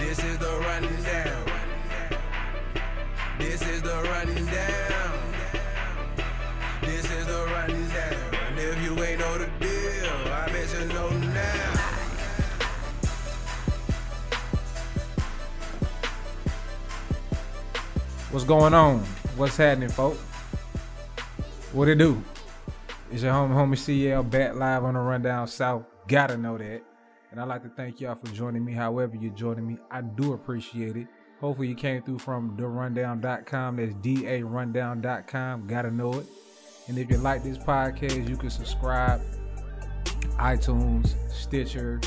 This is the running down. This is the running down. This is the running down. And if you ain't know the deal, I bet you know now. What's going on? What's happening, folk? What it do? It's your homie, homie CL back live on the Rundown South. Gotta know that. And I'd like to thank y'all for joining me. However, you're joining me, I do appreciate it. Hopefully, you came through from therundown.com. That's D A rundown.com. Gotta know it. And if you like this podcast, you can subscribe. iTunes, Stitcher,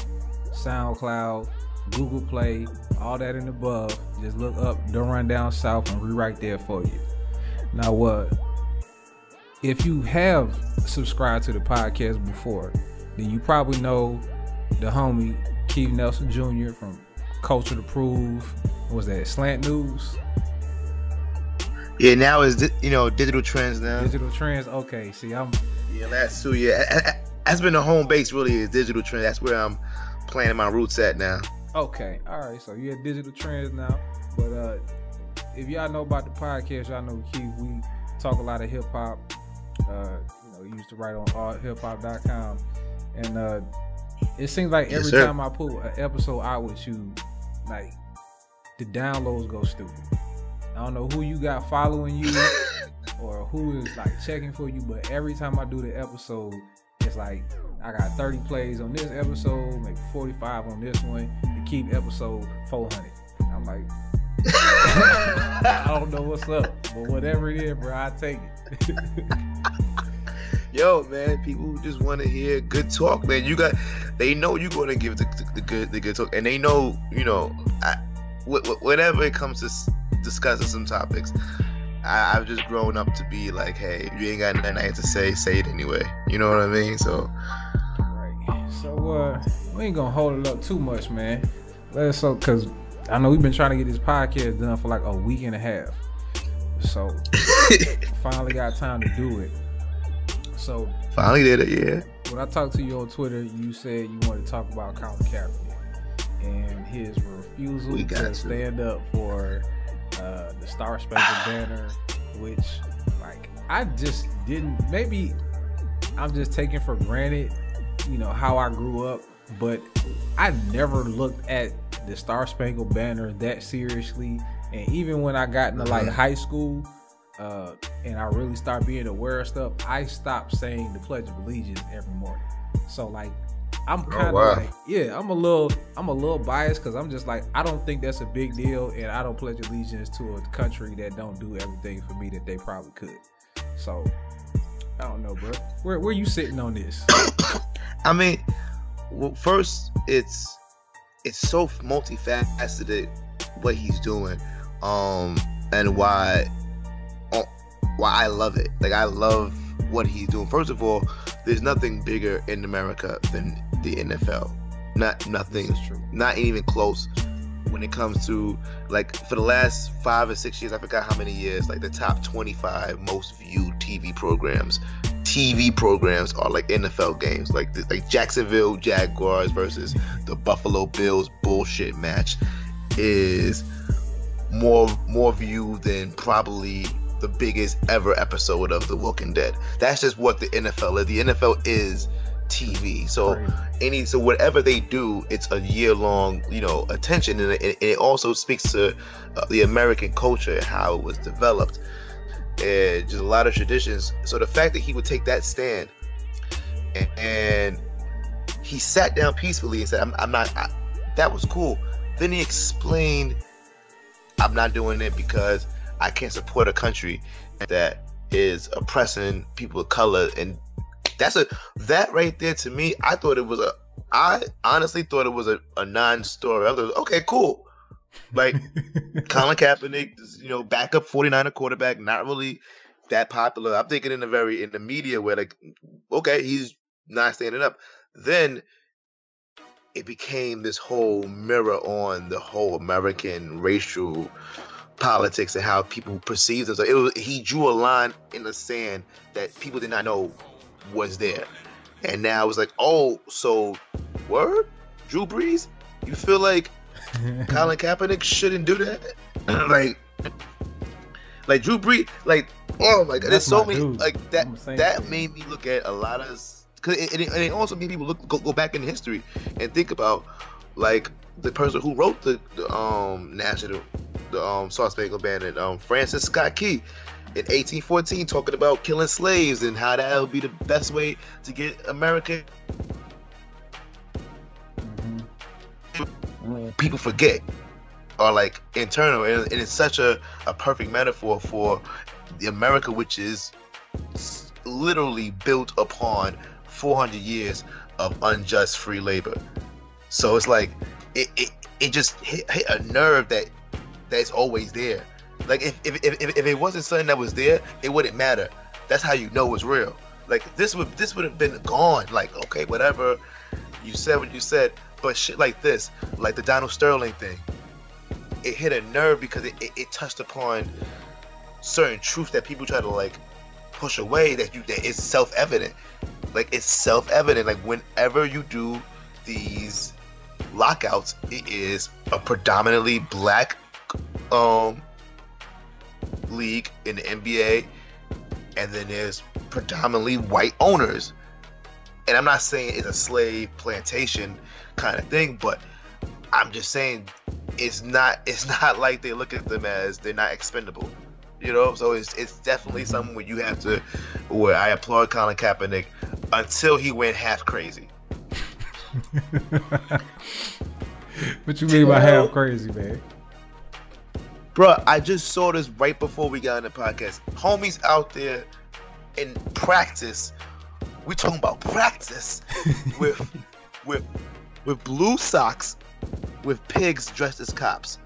SoundCloud, Google Play, all that and above. Just look up The Rundown South and right there for you. Now what? If you have subscribed to the podcast before, then you probably know the homie Keith Nelson Jr. from Culture to Prove. Was that Slant News? Yeah, now is you know digital trends now. Digital Trends. Okay, see, I'm Yeah, last two years. That's been the home base really is digital trends. That's where I'm planting my roots at now. Okay, all right. So you're at Digital Trends now, but uh, if y'all know about the podcast, y'all know Keith. We talk a lot of hip hop. Uh, you know, he used to write on allhiphop.com, and uh, it seems like every sir. time I put an episode out with you, like the downloads go stupid. I don't know who you got following you or who is like checking for you, but every time I do the episode, it's like I got 30 plays on this episode, maybe 45 on this one, to keep episode 400. I'm like, I don't know what's up, but whatever it is, bro, I take it. Yo, man, people just want to hear good talk, man. You got, they know you're going to give the, the, the good, the good talk, and they know, you know, I, wh- wh- whenever it comes to s- discussing some topics, I, I've just grown up to be like, hey, if you ain't got nothing nice to say, say it anyway. You know what I mean? So, Right. So uh we ain't gonna hold it up too much, man. Let's so cause I know we've been trying to get this podcast done for like a week and a half. So finally got time to do it. So finally did it, yeah. when I talked to you on Twitter, you said you wanted to talk about Colin Kaepernick and his refusal to stand up for uh, the Star Spangled Banner, which like I just didn't. Maybe I'm just taking for granted, you know, how I grew up, but I never looked at the Star Spangled Banner that seriously. And even when I got into like Mhm. high school, uh, and I really start being aware of stuff, I stopped saying the Pledge of Allegiance every morning. So like, I'm kind of wow. like, yeah, I'm a little, I'm a little biased because I'm just like, I don't think that's a big deal, and I don't pledge allegiance to a country that don't do everything for me that they probably could. So I don't know, bro. Where where you sitting on this? I mean, well, first it's it's so multifaceted what he's doing, um, and why why I love it. Like I love what he's doing. First of all, there's nothing bigger in America than the NFL. Not nothing, This is true. not even close. When it comes to like for the last five or six years, I forgot how many years, like the top 25 most viewed TV programs TV programs are like NFL games, like the, like Jacksonville Jaguars versus the Buffalo Bills bullshit match is more more viewed than probably the biggest ever episode of The Walking Dead. That's just what the NFL is. The NFL is TV. So any so whatever they do, it's a year long you know attention, and it, and it also speaks to uh, the American culture and how it was developed and just a lot of traditions. So the fact that he would take that stand and, and he sat down peacefully and said, "I'm, I'm not." I, that was cool. Then he explained, "I'm not doing it because I can't support a country that is oppressing people of color." And that's a that right there to me. I thought it was a. I honestly thought it was a, a non-story. I thought, okay, cool. Like Colin Kaepernick, you know, backup 49er quarterback, not really that popular. I'm thinking in the very in the media where like, okay, he's not standing up. Then it became this whole mirror on the whole American racial politics and how people perceive themselves. It was he drew a line in the sand that people did not know was there. And now it's like, oh, so word? Drew Brees? You feel like Colin Kaepernick shouldn't do that. like, like Drew Brees, like oh my god, there's so many dude. like that. That made me look at a lot of because it, it, it also made people look go, go back in history and think about like the person who wrote the, the um national the um Star Spangled Banner, um Francis Scott Key. In 1814, talking about killing slaves and how that would be the best way to get America people forget are like internal. And, and it's such a, a perfect metaphor for the america which is literally built upon 400 years of unjust free labor. So it's like it, it, it just hit, hit a nerve that that's always there. Like if, if, if, if it wasn't something that was there it wouldn't matter. That's how you know it's real. Like this would this would have been gone. Like okay whatever. You said what you said. But shit like this like the donald sterling thing it hit a nerve because it, it, it touched upon certain truths that people try to like push away that you that is self-evident. Like it's self-evident. Like whenever you do these lockouts it is a predominantly black um league in the nba and then there's predominantly white owners. And i'm not saying it's a slave plantation kind of thing but i'm just saying it's not it's not like they look at them as they're not expendable. You know so it's it's definitely something where you have to where i applaud colin kaepernick until he went half crazy. What you mean by half crazy, man? Bruh, I just saw this right before we got on the podcast. Homies out there in practice. We talking about practice with with with blue socks with pigs dressed as cops.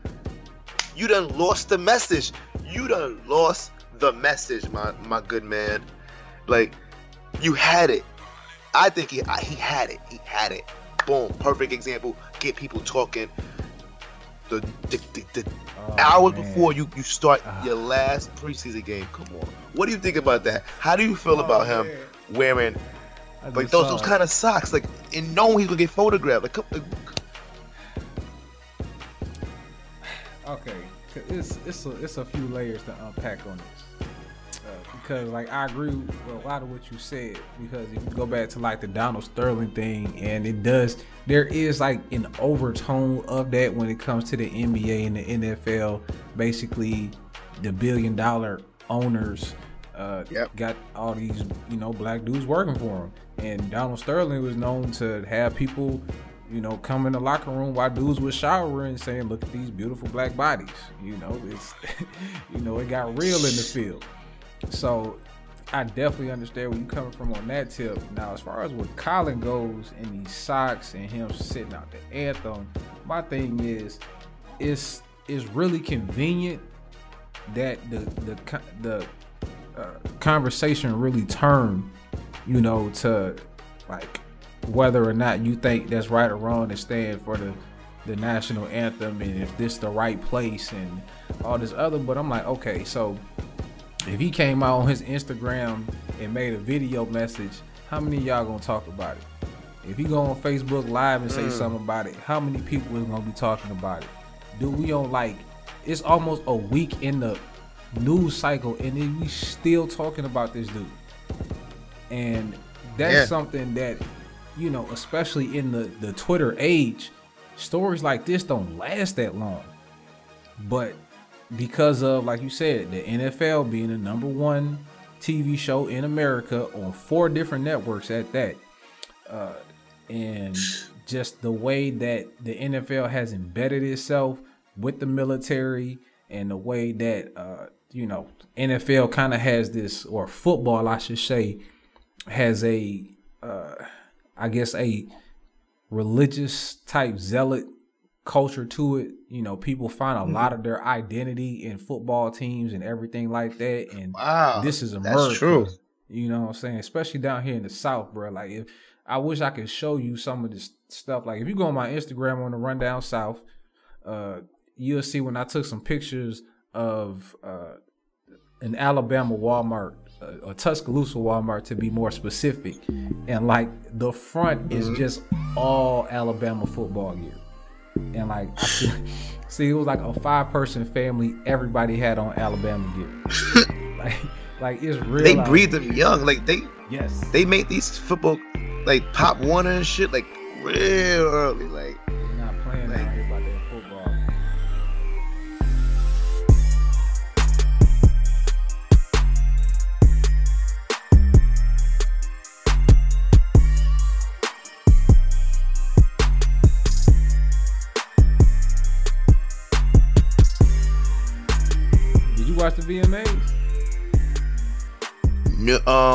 You done lost the message. You done lost the message, my my good man. Like you had it. I think he he had it. He had it. Boom. Perfect example. Get people talking. The the, the, the hours man. before you, you start Ah. your last preseason game. Come on. What do you think about that? How do you feel Oh, about him wearing like those those kind of socks? Like and knowing he's gonna get photographed. Like, come, like Okay, 'cause it's it's a, it's a few layers to unpack on this. Because like I agree with a lot of what you said. Because if you go back to like the Donald Sterling thing, and it does, there is like an overtone of that when it comes to the NBA and the NFL. Basically, the billion dollar owners uh, Yep. got all these you know black dudes working for them, and Donald Sterling was known to have people you know, come in the locker room while dudes was showering and saying, "Look at these beautiful black bodies." You know, it's you know, it got real in the field. So I definitely understand where you're coming from on that tip. Now, as far as what Colin goes and these socks and him sitting out the anthem, my thing is, it's it's really convenient that the the the uh, conversation really turned, you know, to like whether or not you think that's right or wrong to stand for the the national anthem and if this the right place and all this other. But I'm like, okay, so if he came out on his Instagram and made a video message, how many of y'all gonna talk about it? If he go on Facebook Live and say mm. something about it, how many people is gonna be talking about it? Do we on like it's almost a week in the news cycle and then we still talking about this dude. And that's Yeah. something that, you know, especially in the, the Twitter age, stories like this don't last that long. But because of, like you said, the NFL being the number one TV show in America on four different networks at that, uh, and just the way that the NFL has embedded itself with the military and the way that uh, you know NFL kind of has this, or football, I should say, has a, uh, I guess a religious type zealot culture to it. You know, people find a lot of their identity in football teams and everything like that. And wow, this is that's America. true. You know what I'm saying? Especially down here in the South, bro. Like, if I wish I could show you some of this stuff. Like, if you go on my Instagram on the Rundown South, uh, you'll see when I took some pictures of uh, an Alabama Walmart, a Tuscaloosa Walmart to be more specific, and like the front is just all Alabama football gear. And like I see, see, it was like a five person family. Everybody had on Alabama gear. like, like it's real. They breed them young. Like they Yes. they make these football like Pop Warner and shit like real early. Like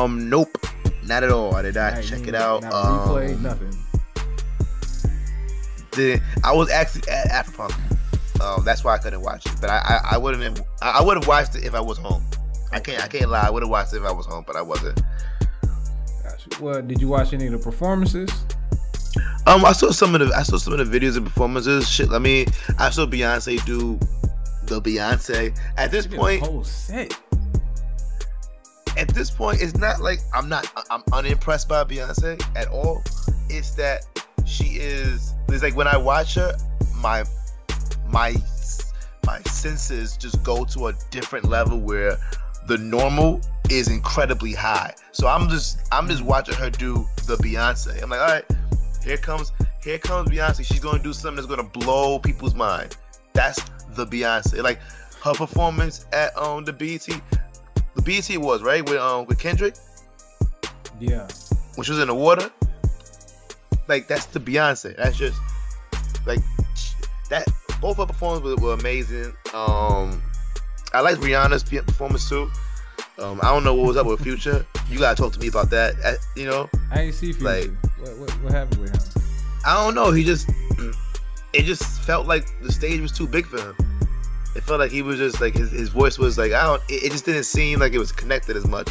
um nope, not at all. I did not Like, check it out. Not Um, replay, nothing. the I was actually at Afropunk. Um, that's why I couldn't watch it. But I I, I wouldn't have, I, I would have watched it if I was home. I can't I can't lie. I would have watched it if I was home, but I wasn't. Gotcha. Well, did you watch any of the performances? Um, I saw some of the I saw some of the videos and performances. Shit, I mean, I saw Beyonce do the Beyonce. At this She did a point, whole set. At this point, it's not like I'm not I'm unimpressed by Beyonce at all. It's that she is. It's like when I watch her, my my my senses just go to a different level where the normal is incredibly high. So I'm just I'm just watching her do the Beyonce. I'm like, all right, here comes here comes Beyonce. She's gonna do something that's gonna blow people's mind. That's the Beyonce. Like her performance at um the BET, the BET was right with um with Kendrick, Yeah. when she was in the water. Like that's the Beyonce. That's just like that. Both of her performances were, were amazing. Um, I like Rihanna's performance too. Um, I don't know what was up with Future. You gotta talk to me about that. Uh, you know, I ain't see Future. Like- what, what, what happened with him? I don't know. He just it just felt like the stage was too big for him. It felt like he was just like his, his voice was like I don't. It, it just didn't seem like it was connected as much.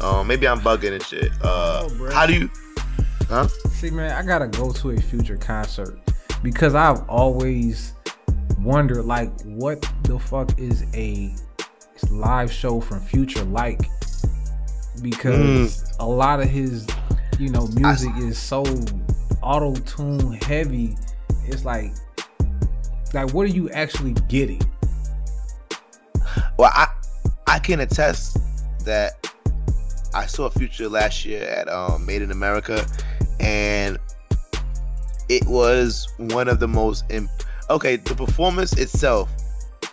Um, maybe I'm bugging and shit. Uh, Oh, how do you? Huh? See, man, I gotta go to a Future concert because I've always wondered, like, what the fuck is a live show from Future like? Because a lot of his, you know, music is so auto tune heavy. It's like, like, what are you actually getting? Well, I I can attest that I saw a Future last year at um, Made in America, and it was one of the most. Imp- okay, the performance itself,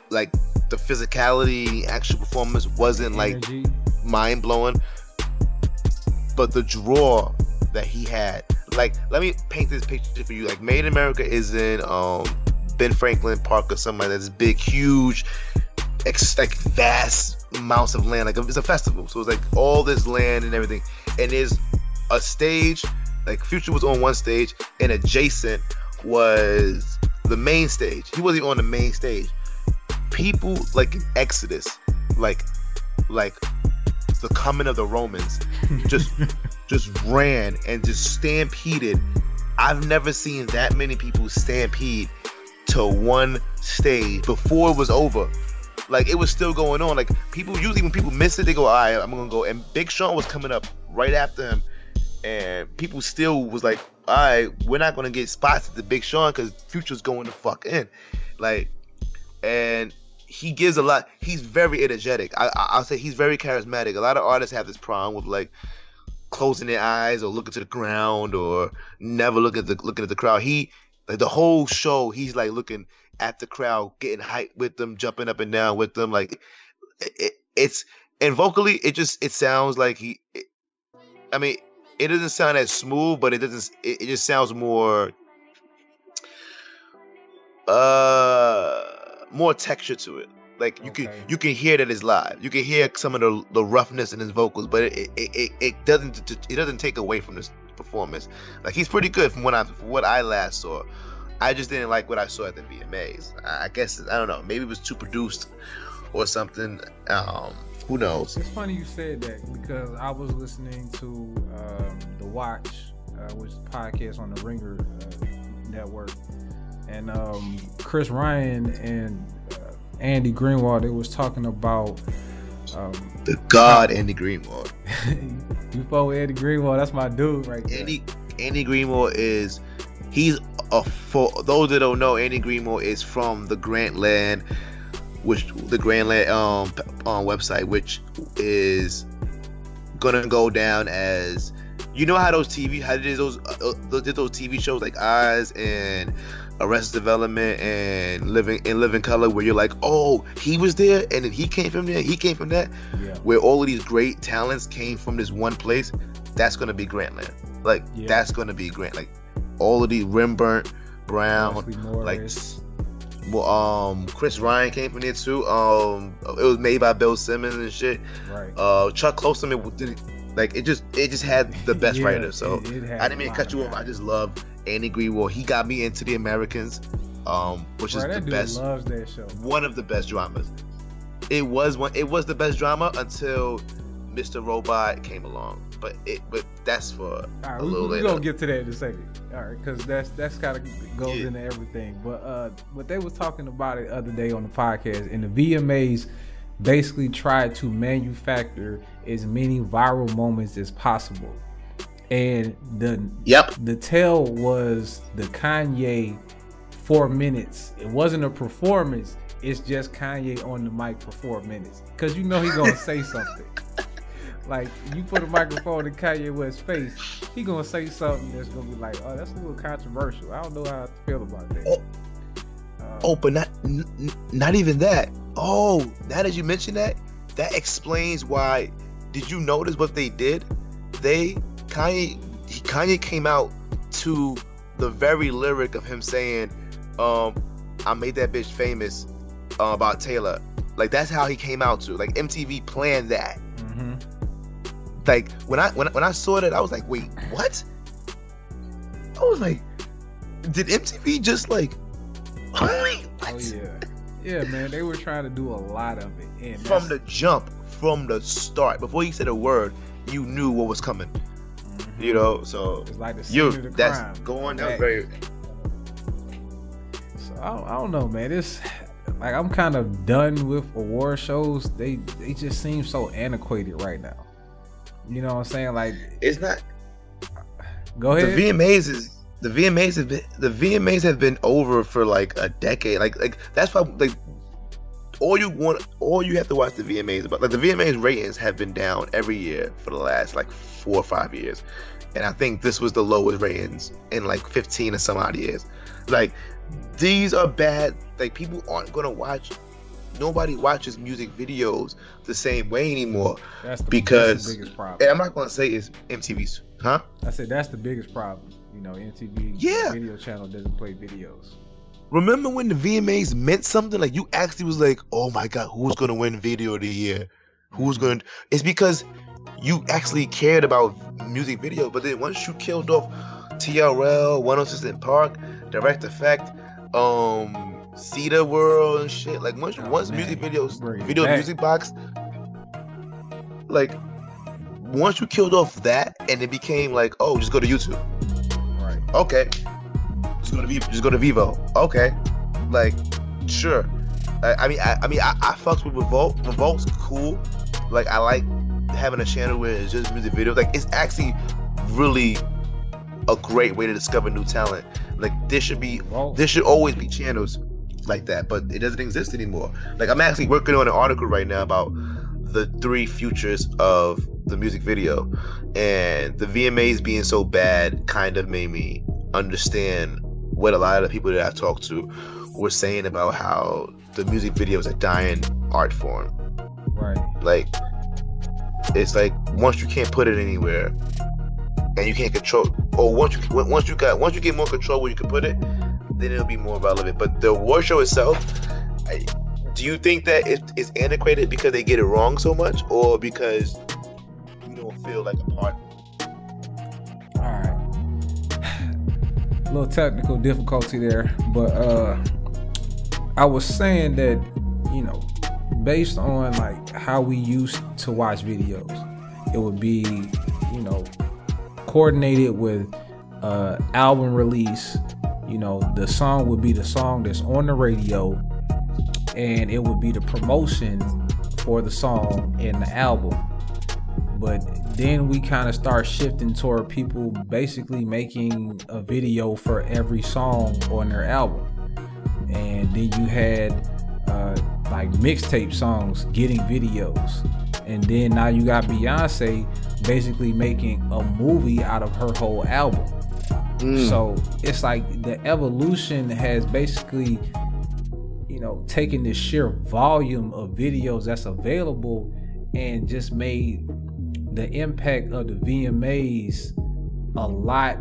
like the physicality, actual performance, wasn't like mind blowing, but the draw that he had. Like, let me paint this picture for you. Like, Made in America is in um Ben Franklin Park or something like that. This big, huge, ex- like vast amounts of land. Like, it's a festival, so it's like all this land and everything. And there's a stage. Like, Future was on one stage, and adjacent was the main stage. He wasn't even on the main stage. People like in Exodus, like, like the coming of the Romans, just just ran and just stampeded. I've never seen that many people stampede to one stage before it was over. Like it was still going on. Like people usually when people miss it, they go, "All right, I'm gonna go." And Big Sean was coming up right after him, and people still was like, "All right, we're not gonna get spots at the Big Sean because Future's going to fuck in." Like, and he gives a lot. He's very energetic. I, I, I'll say he's very charismatic. A lot of artists have this problem with like closing their eyes or looking to the ground or never looking at the looking at the crowd. He like the whole show, he's like looking at the crowd, getting hyped with them, jumping up and down with them. Like it, it's and vocally, it just it sounds like he. It, I mean, it doesn't sound as smooth, but it doesn't. It, it just sounds more. Uh, more texture to it. Like you can you can hear that it's live. You can hear some of the the roughness in his vocals, but it it, it, it doesn't it doesn't take away from this performance. Like he's pretty good from what I from what I last saw. I just didn't like what I saw at the VMAs. I guess I don't know. Maybe it was too produced or something. Um, who knows? It's funny you said that because I was listening to um, the Watch, uh, which is a podcast on the Ringer uh, network, and um, Chris Ryan and uh, Andy Greenwald they was talking about. Um, The God Andy Greenwald. you follow Andy Greenwald? That's my dude right there. Andy Andy Greenwald is he's uh, for those that don't know, Andy Greenwald is from the Grantland, which the Grantland um, um website, which is gonna go down as you know how those TV how did those uh, uh, did those TV shows like Eyes and Arrested Development and Living in Living Color, where you're like, oh, he was there, and then he came from there, he came from that, Yeah. where all of these great talents came from this one place. That's gonna be Grantland. Like Yeah. that's gonna be Grant. Like all of these Rembert, Browne, like well, um, Chris Ryan came from there too. Um, it was made by Bill Simmons and shit. right. Uh, Chuck Klosterman did like it just it just had the best Yeah, writer. So it- it I didn't mean to cut you off. I just love Andy Greenwald. He got me into the Americans, um, which Bro, is the best, loves that show. one of the best dramas. It was one. It was the best drama until Mr. Robot came along. But it, but that's for All right, a we, little we later. We're gonna get to that in a second. All right, because that's that's kind of goes Yeah. into everything. But uh, what they was talking about it other day on the podcast, and the VMAs basically tried to manufacture as many viral moments as possible, and the Yep. the tell was the Kanye four minutes. It wasn't a performance. It's just Kanye on the mic for four minutes because you know he's gonna say something. Like you put a microphone in Kanye West's face, he gonna say something that's gonna be like, "Oh, that's a little controversial." I don't know how I feel about that. Oh. Uh, Oh, but not n- not even that. Oh, now that you mention that, that explains why. Did you notice what they did? They Kanye he, Kanye came out to the very lyric of him saying, um, "I made that bitch famous uh, about Taylor." Like that's how he came out to. Like MTV planned that. mhm. Like when I when when I saw that, I was like, "Wait, what?" I was like, "Did MTV just like?" What? Oh yeah, yeah, man. They were trying to do a lot of it, and from the jump, from the start, before he said a word, you knew what was coming. Mhm. You know, so it's like the you the that's crime. going. Back. very. So I don't, I don't know, man. It's like I'm kind of done with award shows. They they just seem so antiquated right now. You know what I'm saying? Like, It's not go ahead. the. VMAs is the VMAs have been the VMAs have been over for like a decade. Like like that's why like all you want all you have to watch the VMAs about like the VMAs ratings have been down every year for the last like four or five years. And I think this was the lowest ratings in like 15 or some odd years. Like these are bad like people aren't gonna watch nobody watches music videos the same way anymore. that's the, because- that's the biggest And problem. I'm not gonna say it's MTV's, huh? I said that's the biggest problem. You know, MTV Yeah. video channel doesn't play videos. Remember when the VMAs meant something? Like you actually was like, "Oh my god, who's gonna win Video of the Year? Who's gonna?" It's because you actually cared about music video. But then once you killed off TRL, 106 in Park, Direct Effect, um, Cedar World and shit. Like once Oh, once man. music videos, Bring video music box, like once you killed off that, and it became like, oh, just go to YouTube. Right. Okay. Just go to Vevo. Just go to Vevo. Okay. Like, sure. I, I mean, I, I mean, I, I fucks with Revolt. Revolt's cool. Like, I like having a channel where it's just music videos. Like, it's actually really a great way to discover new talent. Like, there should be, there should always be channels like that, but it doesn't exist anymore. Like, I'm actually working on an article right now about the three futures of the music video, and the VMAs being so bad kind of made me understand what a lot of the people that I talked to were saying about how the music video is a dying art form. right. Like, it's like once you can't put it anywhere, and you can't control, or once you once you got once you get more control where you can put it, then it'll be more relevant. But the award show itself, I, do you think that it, it's antiquated because they get it wrong so much, or because you don't feel like a part? All right. A little technical difficulty there, but uh I was saying that, you know, based on like how we used to watch videos, it would be, you know, coordinated with uh album release. You know, the song would be the song that's on the radio and it would be the promotion for the song in the album. But then we kind of start shifting toward people basically making a video for every song on their album. And then you had uh, like mixtape songs getting videos. And then now you got Beyonce basically making a movie out of her whole album. Mm. So it's like the evolution has basically, you know, taken the sheer volume of videos that's available and just made the impact of the VMAs a lot,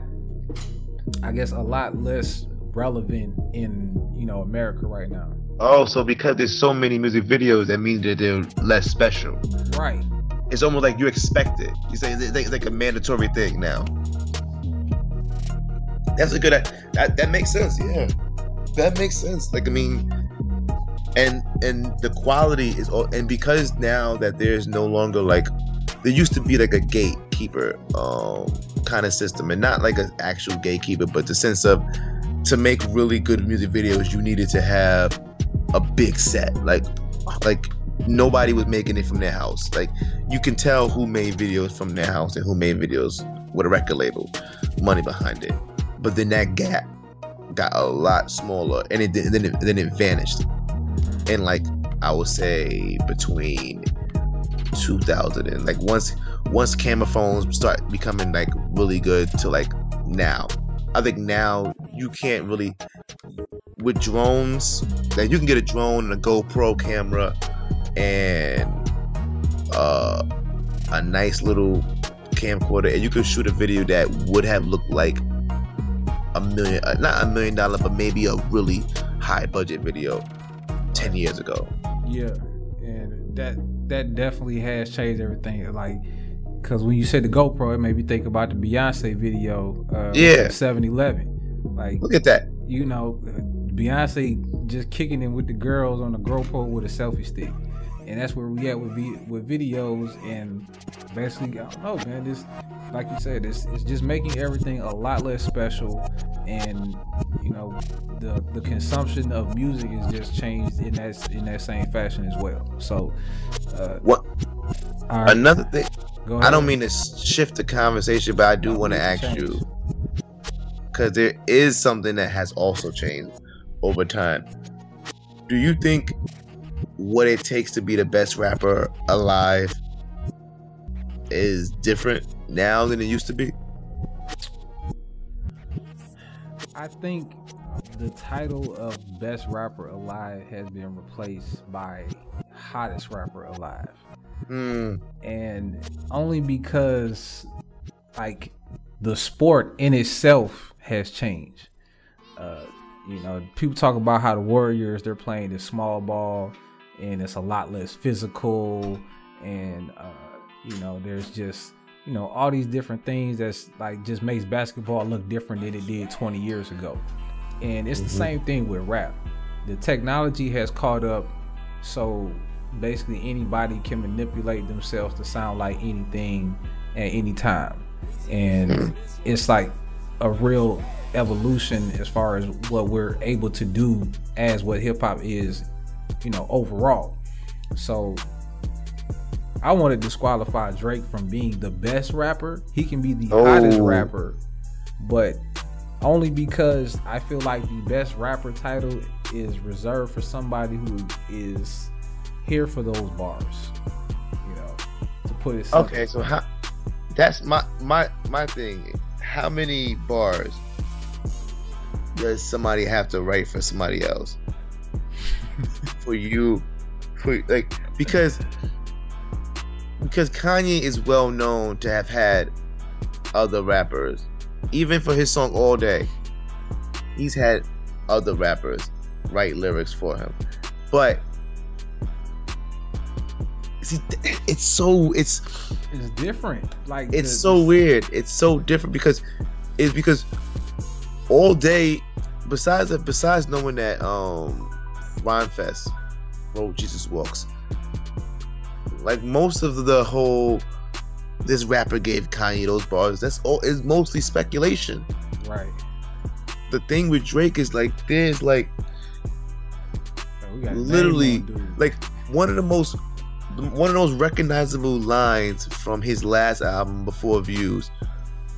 I guess, a lot less relevant in you know America right now. Oh, so because there's so many music videos, that means that they're less special. Right. It's almost like you expect it. You say it's like a mandatory thing now. That's a good. That that makes sense. Yeah, that makes sense. Like I mean, and and the quality is all. And because now that there's no longer like there used to be like a gatekeeper um kind of system, and not like an actual gatekeeper, but the sense of to make really good music videos, you needed to have a big set. Like like nobody was making it from their house. Like you can tell who made videos from their house and who made videos with a record label, money behind it. But then that gap got a lot smaller, and it then it, then it vanished. And like I would say between 2000 and like once once camera phones start becoming like really good to like now. I think now you can't really with drones. Like you can get a drone and a GoPro camera and uh, a nice little camcorder, and you could shoot a video that would have looked like a million, uh, not a million dollar, but maybe a really high budget video ten years ago. Yeah, and that that definitely has changed everything. Like, cause when you said the GoPro, it made me think about the Beyonce video. Uh, Yeah. 7-Eleven. Like, Look at that. you know, Beyonce just kicking in with the girls on the GoPro with a selfie stick, and that's where we at with vi- with videos and basically, I don't know, man. This, like you said, it's it's just making everything a lot less special, and you know, the the consumption of music is just changed in that in that same fashion as well. So, uh, What another thing? I don't mean to shift the conversation, but I do want to ask change. you because there is something that has also changed over time. Do you think what it takes to be the best rapper alive is different now than it used to be? I think the title of best rapper alive has been replaced by hottest rapper alive. Hmm. And only because like the sport in itself has changed. Uh, you know, people talk about how the Warriors they're playing this small ball and it's a lot less physical and uh, you know, there's just you know all these different things that's like just makes basketball look different than it did 20 years ago. And it's the mm-hmm. same thing with rap. The technology has caught up so basically anybody can manipulate themselves to sound like anything at any time. And hmm. it's like a real evolution as far as what we're able to do as what hip hop is you know overall. So I want to disqualify Drake from being the best rapper. He can be the hottest Oh. rapper, but only because I feel like the best rapper title is reserved for somebody who is here for those bars. You know, to put it simply. Okay, so how? That's my my my thing. How many bars does somebody have to write for somebody else for you? For like because because Kanye is well known to have had other rappers, even for his song All Day. He's had other rappers write lyrics for him, but see, it's so it's It's different. Like it's the- so weird. It's so different because it's because all day, besides that, besides knowing that um Rhymefest wrote Jesus Walks, like most of the whole this rapper gave Kanye those bars. That's all is mostly speculation. right. The thing with Drake is like there's like So we got a name Literally, like one of the most one of those recognizable lines from his last album before Views,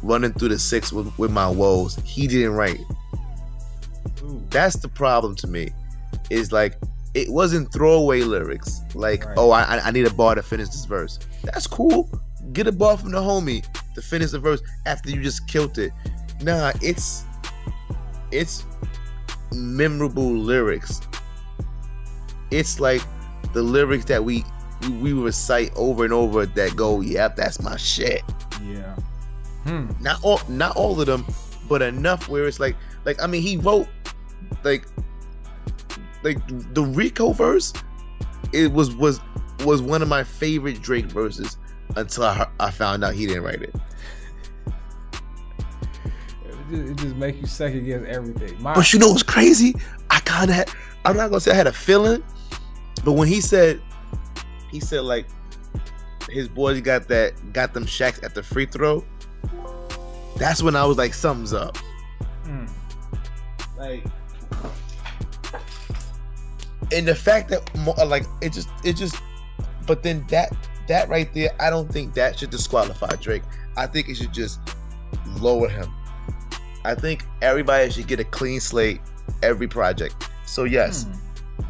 running through the six with, with my woes. He didn't write. Ooh. That's the problem to me. Is like it wasn't throwaway lyrics. Like, Right. oh, I, I need a bar to finish this verse. That's cool. Get a bar from the homie to finish the verse after you just killed it. Nah, it's it's memorable lyrics. It's like the lyrics that we we, we recite over and over that go, yep, that's my shit. Yeah. Hmm. Not all not all of them, but enough where it's like like I mean he wrote like like the Rico verse it was was was one of my favorite Drake verses until I, I found out he didn't write it. It just, it just make you second guess everything. My, But you know what's crazy? I kind of I'm not gonna say I had a feeling, but when he said he said like his boys got that got them shacks at the free throw, that's when I was like something's up. Hmm. like and the fact that uh, like it just it just but then that that right there i don't think that should disqualify drake. I think it should just lower him. I think everybody should get a clean slate every project. So yes. Hmm.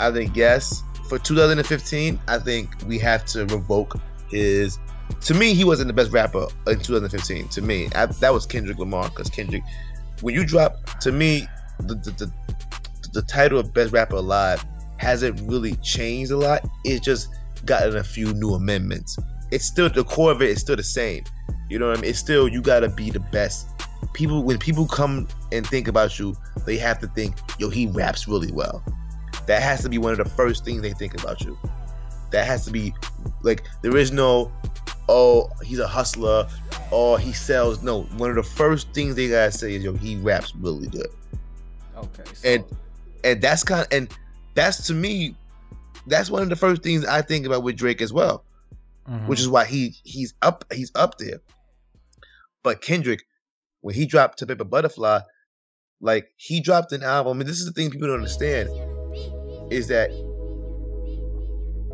i think yes. For 2015 i think we have to revoke his to me he wasn't the best rapper in 2015 to me. I, that was kendrick lamar because kendrick when you drop to me the, the, the the title of best rapper alive hasn't really changed a lot. It's just gotten a few new amendments. It's still the core of it is still the same. You know what i mean? It's still you gotta be the best. People when people come and think about you they have to think yo he raps really well. That has to be one of the first things they think about you. That has to be like there is no oh he's a hustler or he sells. No one of the first things they gotta say is yo he raps really good. Okay. So, and and that's kind of, and that's to me that's one of the first things i think about with drake as well Mhm. which is why he he's up he's up there. But kendrick when he dropped to Pimp a Butterfly like he dropped an album and this is the thing people don't understand is that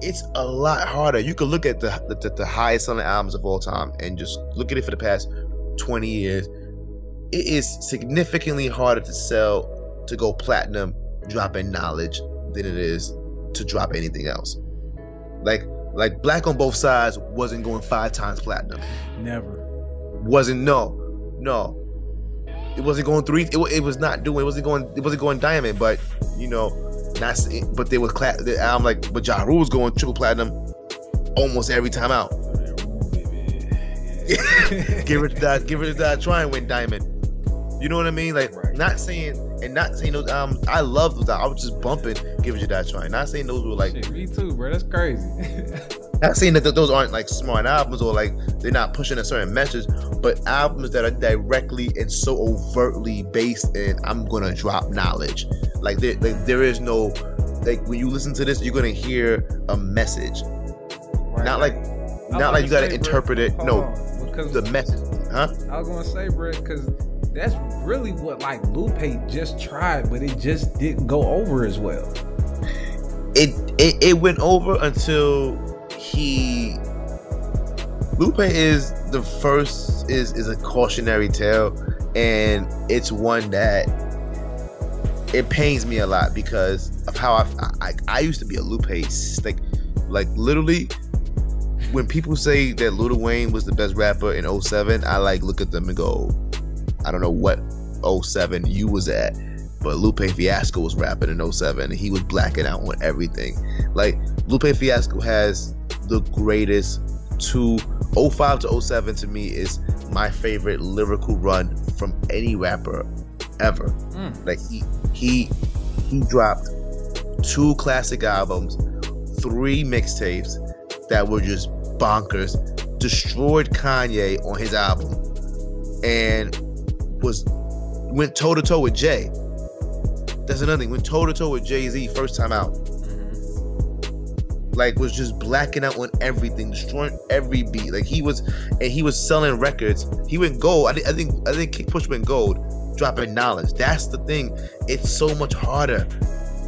it's a lot harder. You could look at the the, the highest selling albums of all time and just look at it for the past 20 years. It is significantly harder to sell to go platinum dropping knowledge than it is to drop anything else. Like like black on both sides wasn't going five times platinum. Never. wasn't no no. It wasn't going three it, it was not doing it wasn't going it wasn't going diamond but you know not s- but they was cla- the album like but Ja Rule was going triple platinum almost every time out. Give it to die give it to die try and win diamond. You know what I mean? Like Right. not saying and not saying those albums I love those albums. I was just bumping give it to die trying not saying those were like Shit, me too, bro. That's crazy. not saying that those aren't like smart albums or like they're not pushing a certain message, but albums that are directly and so overtly based in I'm gonna drop knowledge. Like there, like, there is no like when you listen to this, you're gonna hear a message. Right, Not like not like you gotta say, bro, interpret it. No, on, because the message, huh? I was gonna say, bro, because that's really what like Lupe just tried, but it just didn't go over as well. It it, it went over until he Lupe is the first is is a cautionary tale and it's one that it pains me a lot because of how I I, I used to be a Lupe like like literally when people say that Lil Wayne was the best rapper in 07 I like look at them and go I don't know what 07 you was at but Lupe Fiasco was rapping in 07 and he was blacking out on everything like Lupe Fiasco has the greatest two 05 to 07 to me is my favorite lyrical run from any rapper ever Mm. like he he he dropped two classic albums, three mixtapes that were just bonkers, destroyed Kanye on his album, and was went toe to toe with Jay. That's another thing. Went toe to toe with Jay Z first time out. Like was just blacking out on everything, destroying every beat. Like he was, and he was selling records. He went gold. I, I think I think Kick Push went gold, dropping knowledge. That's the thing. It's so much harder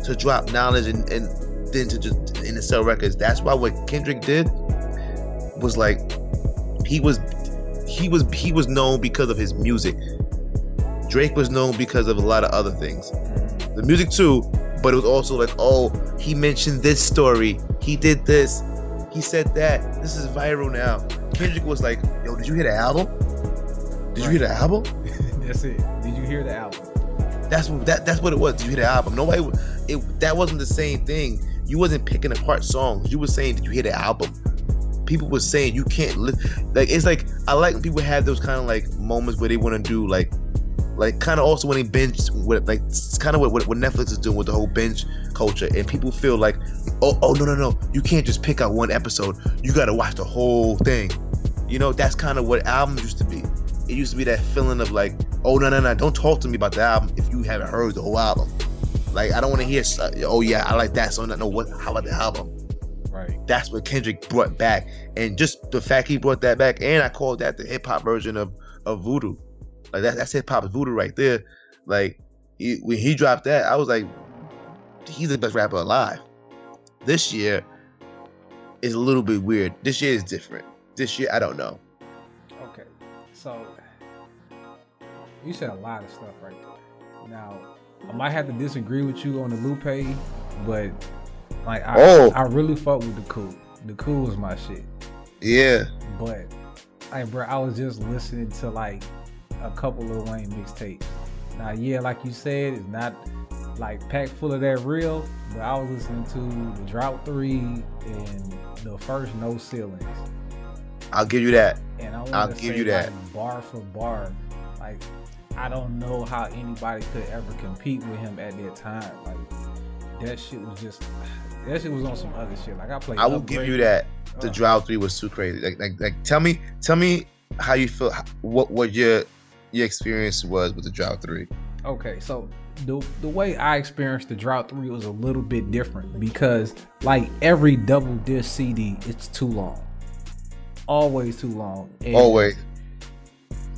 to drop knowledge and, and than to just and to sell records. That's why what Kendrick did was like he was he was he was known because of his music. Drake was known because of a lot of other things. The music too, but it was also like, oh, he mentioned this story. He did this. He said that. This is viral now. Kendrick was like, yo, did you hear the album? Did you hear the album? That's it. Did you hear the album? That's what that that's what it was. Did you hear the album? Nobody it that wasn't the same thing. You wasn't picking apart songs. You were saying, Did you hear the album? People were saying you can't li-. like it's like I like when people have those kind of like moments where they want to do like like kind of also when they binge with like it's kind of what, what, what Netflix is doing with the whole binge culture and people feel like oh oh no no no you can't just pick out one episode. You got to watch the whole thing. You know that's kind of what albums used to be. It used to be that feeling of like oh no no no don't talk to me about the album if you haven't heard the whole album. Like I don't want to hear uh, oh yeah I like that song no what how about the album? Right. that's what Kendrick brought back. And just the fact he brought that back and I called that the hip hop version of of voodoo like that, that's hip hop voodoo right there. Like he, when he dropped that, I was like, he's the best rapper alive. This year is a little bit weird. This year is different. This year, I don't know. Okay. So you said a lot of stuff right there. Now I might have to disagree with you on the Lupe, but like I, Oh. I really fuck with the cool. The cool is my shit. Yeah, But like bro, I was just listening to like a couple of Wayne mixtapes. Now yeah, like you said, it's not like packed full of that real, but I was listening to the Drought Three and the first No Ceilings. I'll give you that. And I I'll give you that. like, bar for bar, like I don't know how anybody could ever compete with him at that time. Like that shit was just that shit was on some other shit. Like I played. I will give you that. The Uh, drought three was too crazy. Like, like, like, tell me, tell me how you feel. What, what your your experience was with the drought three? Okay, so the the way I experienced the Drought Three was a little bit different because like every double disc CD, it's too long, always too long. And Always.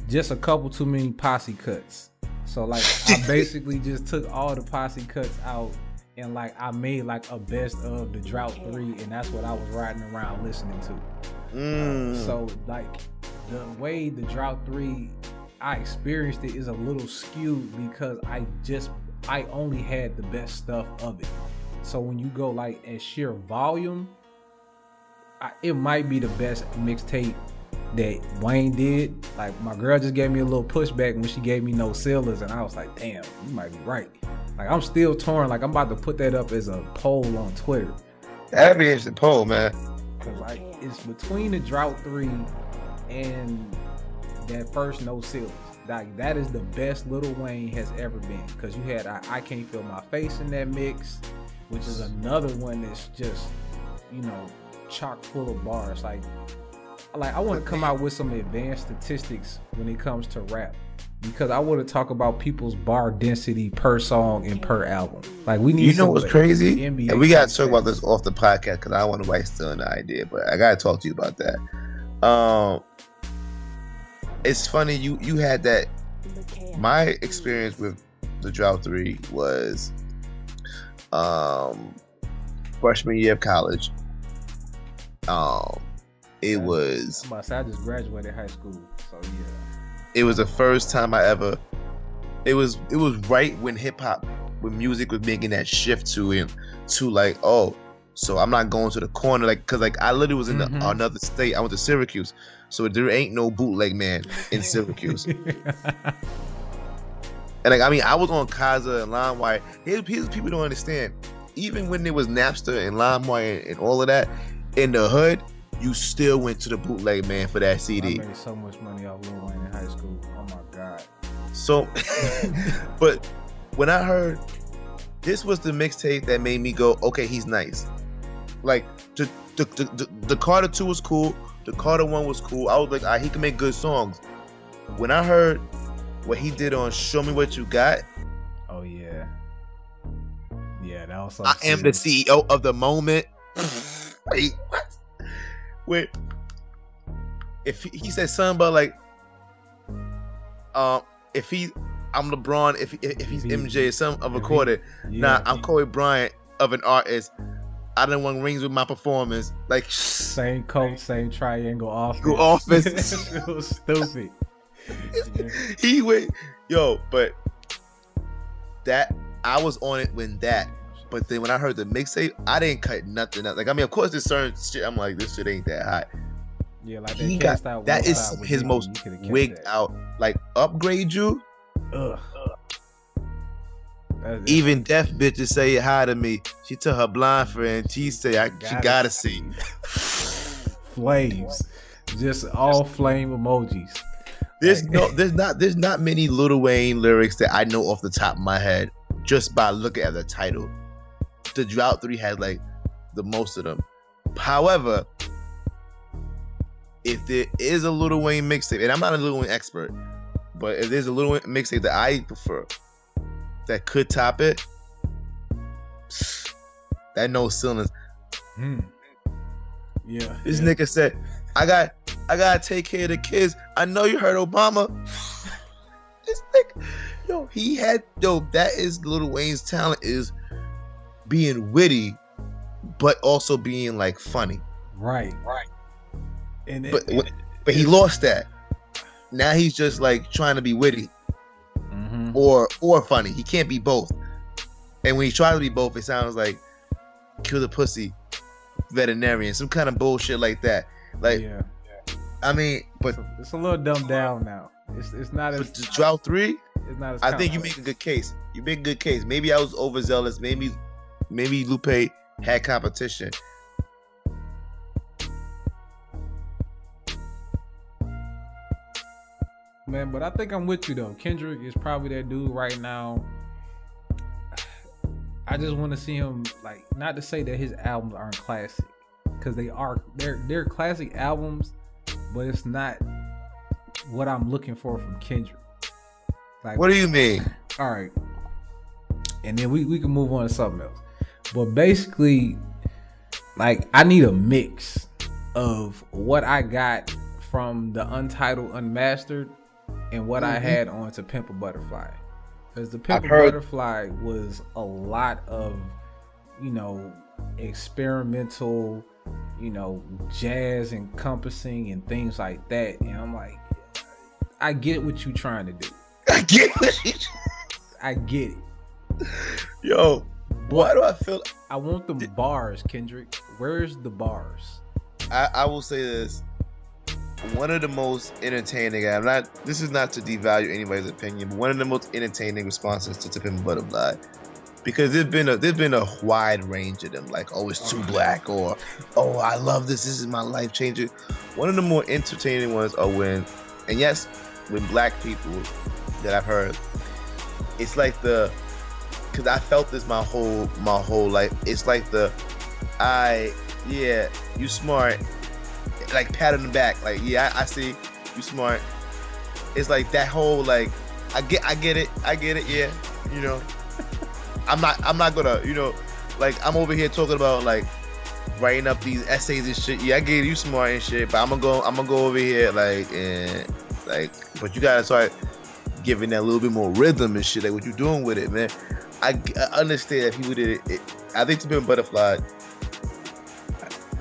just a couple too many posse cuts. So like I basically just took all the posse cuts out and like I made like a best of the Drought Three, and that's what I was riding around listening to. Mm. So like the way the drought three I experienced it is a little skewed because I just I only had the best stuff of it. So when you go like at sheer volume, I, it might be the best mixtape that Wayne did. Like my girl just gave me a little pushback when she gave me No Ceilings, and I was like, damn, you might be right. Like I'm still torn. Like I'm about to put that up as a poll on Twitter. That'd be interesting poll, man. Cause like it's between the drought three and that first no ceilings. Like that is the best Little Wayne has ever been. Cause you had I, I can't feel my face in that mix, which is another one that's just you know chock full of bars. Like like I want to come out with some advanced statistics when it comes to rap. Because I want to talk about people's bar density per song and per album. Like we need. You know what's crazy? NBA And we gotta talk about this off the podcast because I want to waste on the idea, but I gotta talk to you about that. Um, it's funny you you had that. My experience with the drought three was, um, freshman year of college. Um, it was I'm about to say, I just graduated high school, so yeah. it was the first time I ever. It was it was right when hip hop, when music was making that shift to it, to like oh, so I'm not going to the corner like because like I literally was in the, Mhm. another state. I went to Syracuse, so there ain't no bootleg man in Syracuse. and like I mean, I was on Kazaa and LimeWire. Here's, here's people don't understand. Even when there was Napster and LimeWire and, and all of that in the hood, you still went to the bootleg man for that I CD. made so much money off Lil Wayne in high school. Oh my god. So, but when I heard this was the mixtape that made me go, okay, he's nice. Like the the, the, the, the Carter two was cool. The Carter one was cool. I was like, ah, he can make good songs. When I heard what he did on "Show Me What You Got," Oh yeah. Yeah, that was I am the. CEO of the moment. Wait, what? Wait. If he, he said something about like, um, if he, I'm LeBron. If if, if he's MJ, some of a quarter. Yeah, Nah, I'm Kobe Bryant of an artist. I didn't want rings with my performance. Like Same coach, same triangle offense. Offense. it was stupid. he went, yo, but that I was on it when that. But then when I heard the mixtape, I didn't cut nothing up. Like I mean, of course, there's certain shit. I'm like, this shit ain't that hot. Yeah, like He got that is his most wigged that. out. Like upgrade you. Ugh. Even deaf bitches say hi to me. She tell her blind friend. She say I, she Gotta gotta see. flames, just all flame emojis. There's no, there's not, there's not many Little Wayne lyrics that I know off the top of my head just by looking at the title. The Drought Three had like the most of them. However, if there is a Little Wayne mixtape, and I'm not a Little Wayne expert, but if there's a Little Wayne mixtape that I prefer that could top it, that no ceilings. Hmm. Yeah. This yeah. nigga said, "I got, I gotta take care of the kids." I know you heard Obama. this nigga, yo, he had, yo, that is Little Wayne's talent is being witty, but also being like funny. Right. Right. And it, But but he lost that. Now he's just like trying to be witty Mhm. or or funny. He can't be both. And when he tries to be both, it sounds like kill the pussy veterinarian, some kind of bullshit like that. Like yeah. I mean, but It's a, it's a little dumbed down now. It's it's not as drought three, it's not as I think you make a good case. You make a good case. Maybe I was overzealous. Maybe maybe Lupe had competition. Man. But I think I'm with you though. Kendrick is probably that dude right now. I just want to see him like not to say that his albums aren't classic because they are. They're they're classic albums, but it's not what I'm looking for from Kendrick. Like What do you mean? all right. And then we, we can move on to something else. But basically, like I need a mix of what I got from the Untitled Unmastered and what I Mhm. had on to Pimp a Butterfly. Because the Pimp a heard- Butterfly was a lot of, you know, experimental, you know, jazz encompassing and things like that. And I'm like, I get what you're trying to do. I get it. I get it. Yo, why do I feel I want the bars, Kendrick. Where's the bars? I, I will say this. One of the most entertaining, I'm not this is not to devalue anybody's opinion, but one of the most entertaining responses to Pimp a Butterfly. Because there's been a there's been a wide range of them, like, oh, it's too oh, black, or oh, I love this, this is my life changer. One of the more entertaining ones are when, and yes, when black people that I've heard, it's like the, because I felt this my whole my whole life. It's like the, I yeah, you smart, like pat on the back, like yeah, I, I see you smart. It's like that whole like, I get I get it, I get it, yeah, you know. I'm not I'm not gonna you know, like I'm over here talking about like writing up these essays and shit. Yeah, I get it, you smart and shit, but I'm gonna go I'm gonna go over here like and like, but you gotta start giving that little bit more rhythm and shit. Like what you doing with it, man. I, I understand if people did it, it I think to be butterfly.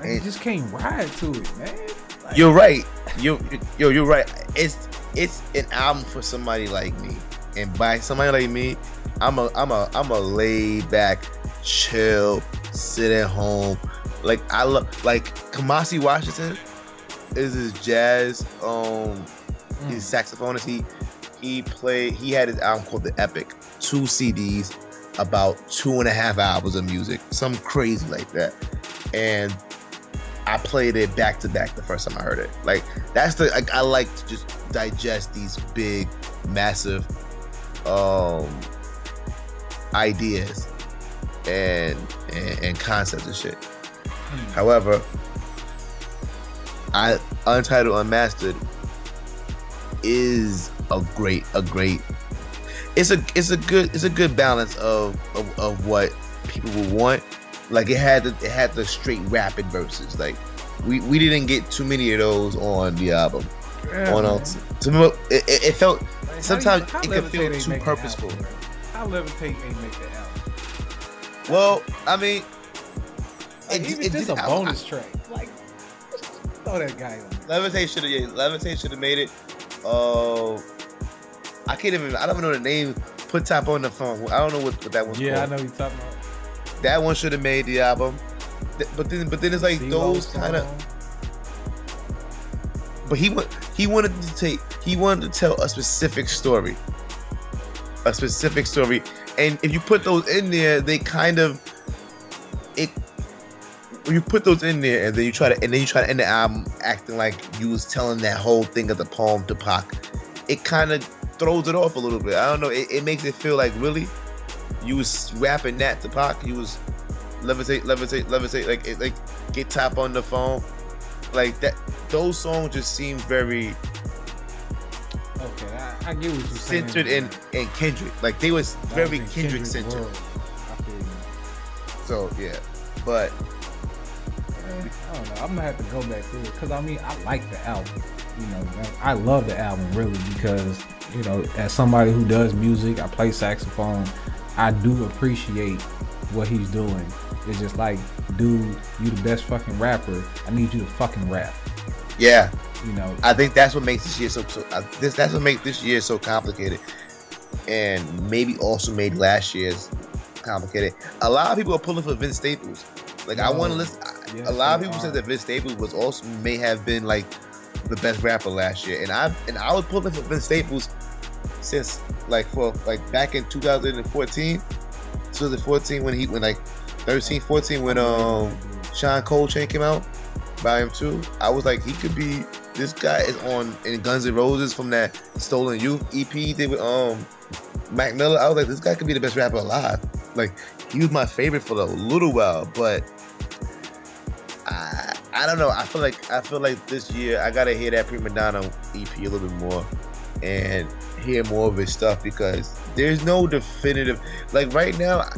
Man, you just can't ride to it, man. Like, You're right. You yo, you're right. It's it's an album for somebody like me, and by somebody like me, I'm a I'm a I'm a laid back, chill, sit at home. Like I love like Kamasi Washington is his jazz um his saxophonist. He he played he had his album called The Epic, two CDs, about two and a half hours of music, some crazy like that, and I played it back to back the first time I heard it. Like that's the like, I like to just digest these big, massive um ideas and and, and concepts and shit. However, I Untitled Unmastered is a great a great it's a it's a good it's a good balance of of, of what people would want. Like it had the it had the straight rapid verses. Like we we didn't get too many of those on the album. yeah, on man. else, to it, it, it felt Like, sometimes how it could feel too purposeful. album. How levitate ain't make the album? well. I mean, Like, It- even it just a did- I- bonus track. Like, throw that guy on. Levitate should have yeah, Levitate should have made it. Uh, I can't even. I don't even know the name. Put top on the phone. I don't know what, what that one's Yeah, I know you're talking about. That one should have made the album. But then, but then it's like those kind of. But he he wanted to take. He wanted to tell a specific story. A specific story, and if you put those in there, they kind of it. When you put those in there, and then you try to, and then you try to end the album acting like you was telling that whole thing of the poem to Pac, it kind of throws it off a little bit. I don't know. It, it makes it feel like really, you was rapping that to Pac. You was levitate, levitate, levitate, like it, like get top on the phone, like that. Those songs just seem very Okay, I, I get what you're saying. centered in in Kendrick. Like they was That very was Kendrick centered. world. I feel you. So yeah, but Eh, I don't know. I'm gonna have to go back to it because I mean I like the album. You know, I love the album really because you know, as somebody who does music, I play saxophone. I do appreciate what he's doing. It's just like, dude, you the best fucking rapper. I need you to fucking rap. yeah, You know, I think that's what makes this year so. so uh, this that's what makes this year so complicated, and maybe also made last year's complicated. A lot of people are pulling for Vince Staples. Like I want to listen. yes, a lot of people are. said that Vince Staples was also may have been like the best rapper last year, and I and I was pulling for Vince Staples since like for like back in 2014, 2014 when he when like 13, 14 when um Shyne Coldchain came out, by him too. I was like, he could be. This guy is on in Guns N' Roses from that Stolen Youth EP he did with um Mac Miller. I was like, this guy could be the best rapper alive. Like, he was my favorite for a little while, but I I don't know. I feel like I feel like this year I gotta hear that Prima Donna EP a little bit more and hear more of his stuff because there's no definitive like right now. I-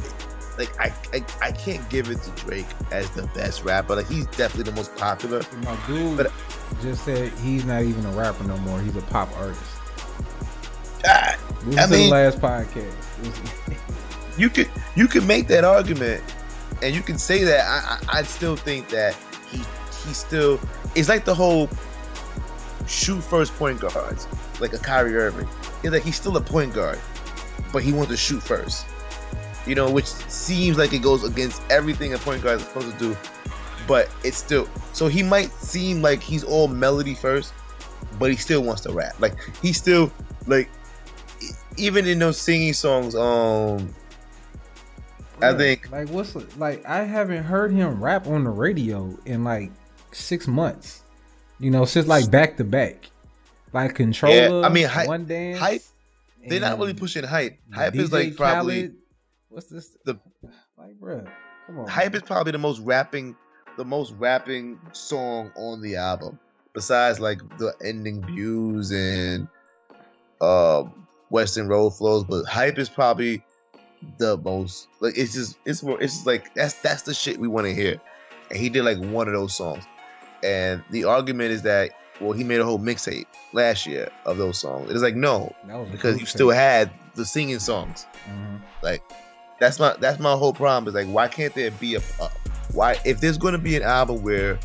Like I, I, I can't give it to Drake as the best rapper. Like he's definitely the most popular. My dude But- just said he's not even a rapper no more. He's a pop artist. Ah, Listen I to mean- the last podcast. you could you could make that argument, and you can say that. I I, I still think that he he still it's like the whole shoot first point guards, like a Kyrie Irving. It's like he's still a point guard, but he wants to shoot first. You know, which seems like it goes against everything a point guard is supposed to do. But it's still so he might seem like he's all melody first, but he still wants to rap. Like he still like even in those singing songs, um, I Yeah, think- like what's like I haven't heard him rap on the radio in like six months. You know, since like back to back, like controller. I mean, Hype- one dance. Hype, they're not really pushing hype. Hype DJ is like probably Khaled. What's this? the- like, bruh, come on. hype is probably the most rapping, the most rapping song on the album. Besides like the ending views and um Weston Road flows, but hype is probably the most like it's just it's more it's just like that's that's the shit we want to hear. And he did like one of those songs. And the argument is that well he made a whole mixtape last year of those songs. It's like no, That was because you still had the singing songs. Mhm. Like that's my that's my whole problem is like why can't there be a, a why if there's gonna be an album where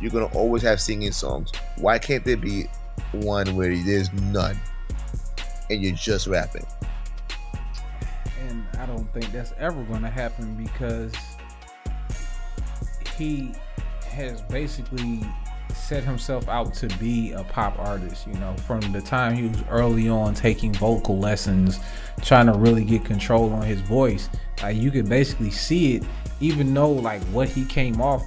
you're gonna always have singing songs, why can't there be one where there's none and you're just rapping? and I don't think that's ever going to happen because he has basically set himself out to be a pop artist. You know, from the time he was early on taking vocal lessons, trying to really get control on his voice. Like you could basically see it, even though like what he came off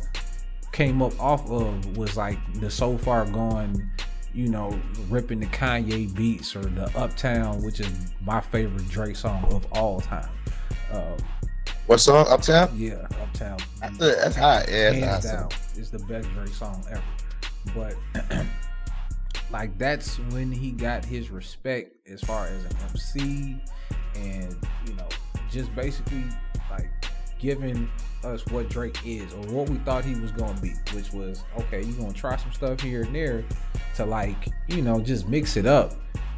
came up off of was like the so far gone you know, ripping the Kanye beats or the Uptown, which is my favorite Drake song of all time. Um, What song? Uptown? yeah, Uptown. That's, that's hot. Yeah, hands that's down, awesome. it's the best Drake song ever. But like that's when he got his respect as far as an MC, and you know, just basically like giving us what Drake is or what we thought he was gonna be, which was okay, you're gonna try some stuff here and there to like, you know, just mix it up.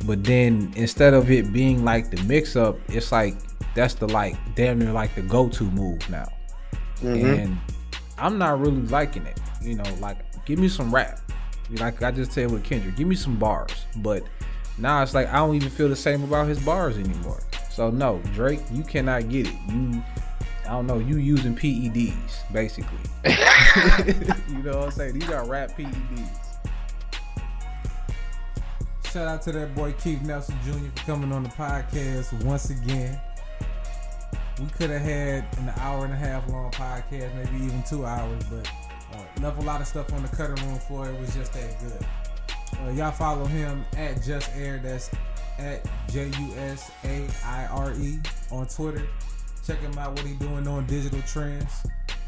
But then instead of it being like the mix up, it's like that's the like damn near like the go to move now. Mhm. And I'm not really liking it. You know, like give me some rap. Like I just said with Kendrick, give me some bars. But now it's like I don't even feel the same about his bars anymore. So no, Drake, you cannot get it. You I don't know, you using PEDs, basically. you know what I'm saying? These are rap PEDs. Shout out to that boy Keith Nelson Jr. for coming on the podcast once again. We could have had an hour and a half long podcast, maybe even two hours, but left a lot of stuff on the cutting room floor. It was just that good. Uh, y'all follow him at Just Air. That's at J U S A I R E on Twitter. Check him out what he doing on digital trends.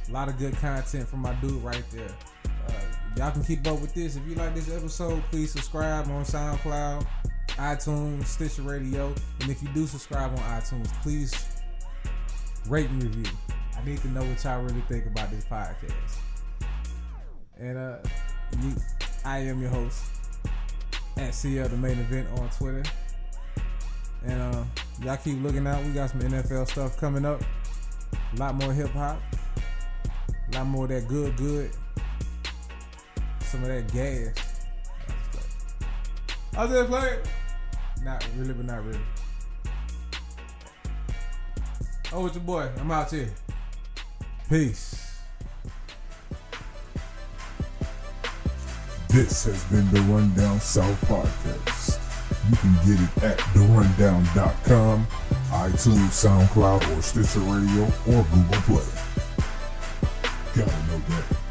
A lot of good content from my dude right there. Uh, y'all can keep up with this. If you like this episode, please subscribe on SoundCloud, iTunes, Stitcher Radio, and if you do subscribe on iTunes, please rate and review. I need to know what y'all really think about this podcast. And uh, you, I am your host at CL the main event on Twitter. And uh, y'all keep looking out. We got some NFL stuff coming up. A lot more hip hop. A lot more of that good, good. Some of that gas. I just playing. Not really, but not really. Oh, it's your boy. I'm out here. Peace. This has been the Rundown South Podcast. You can get it at therundown.com, iTunes, SoundCloud, or Stitcher Radio, or Google Play. Gotta know that.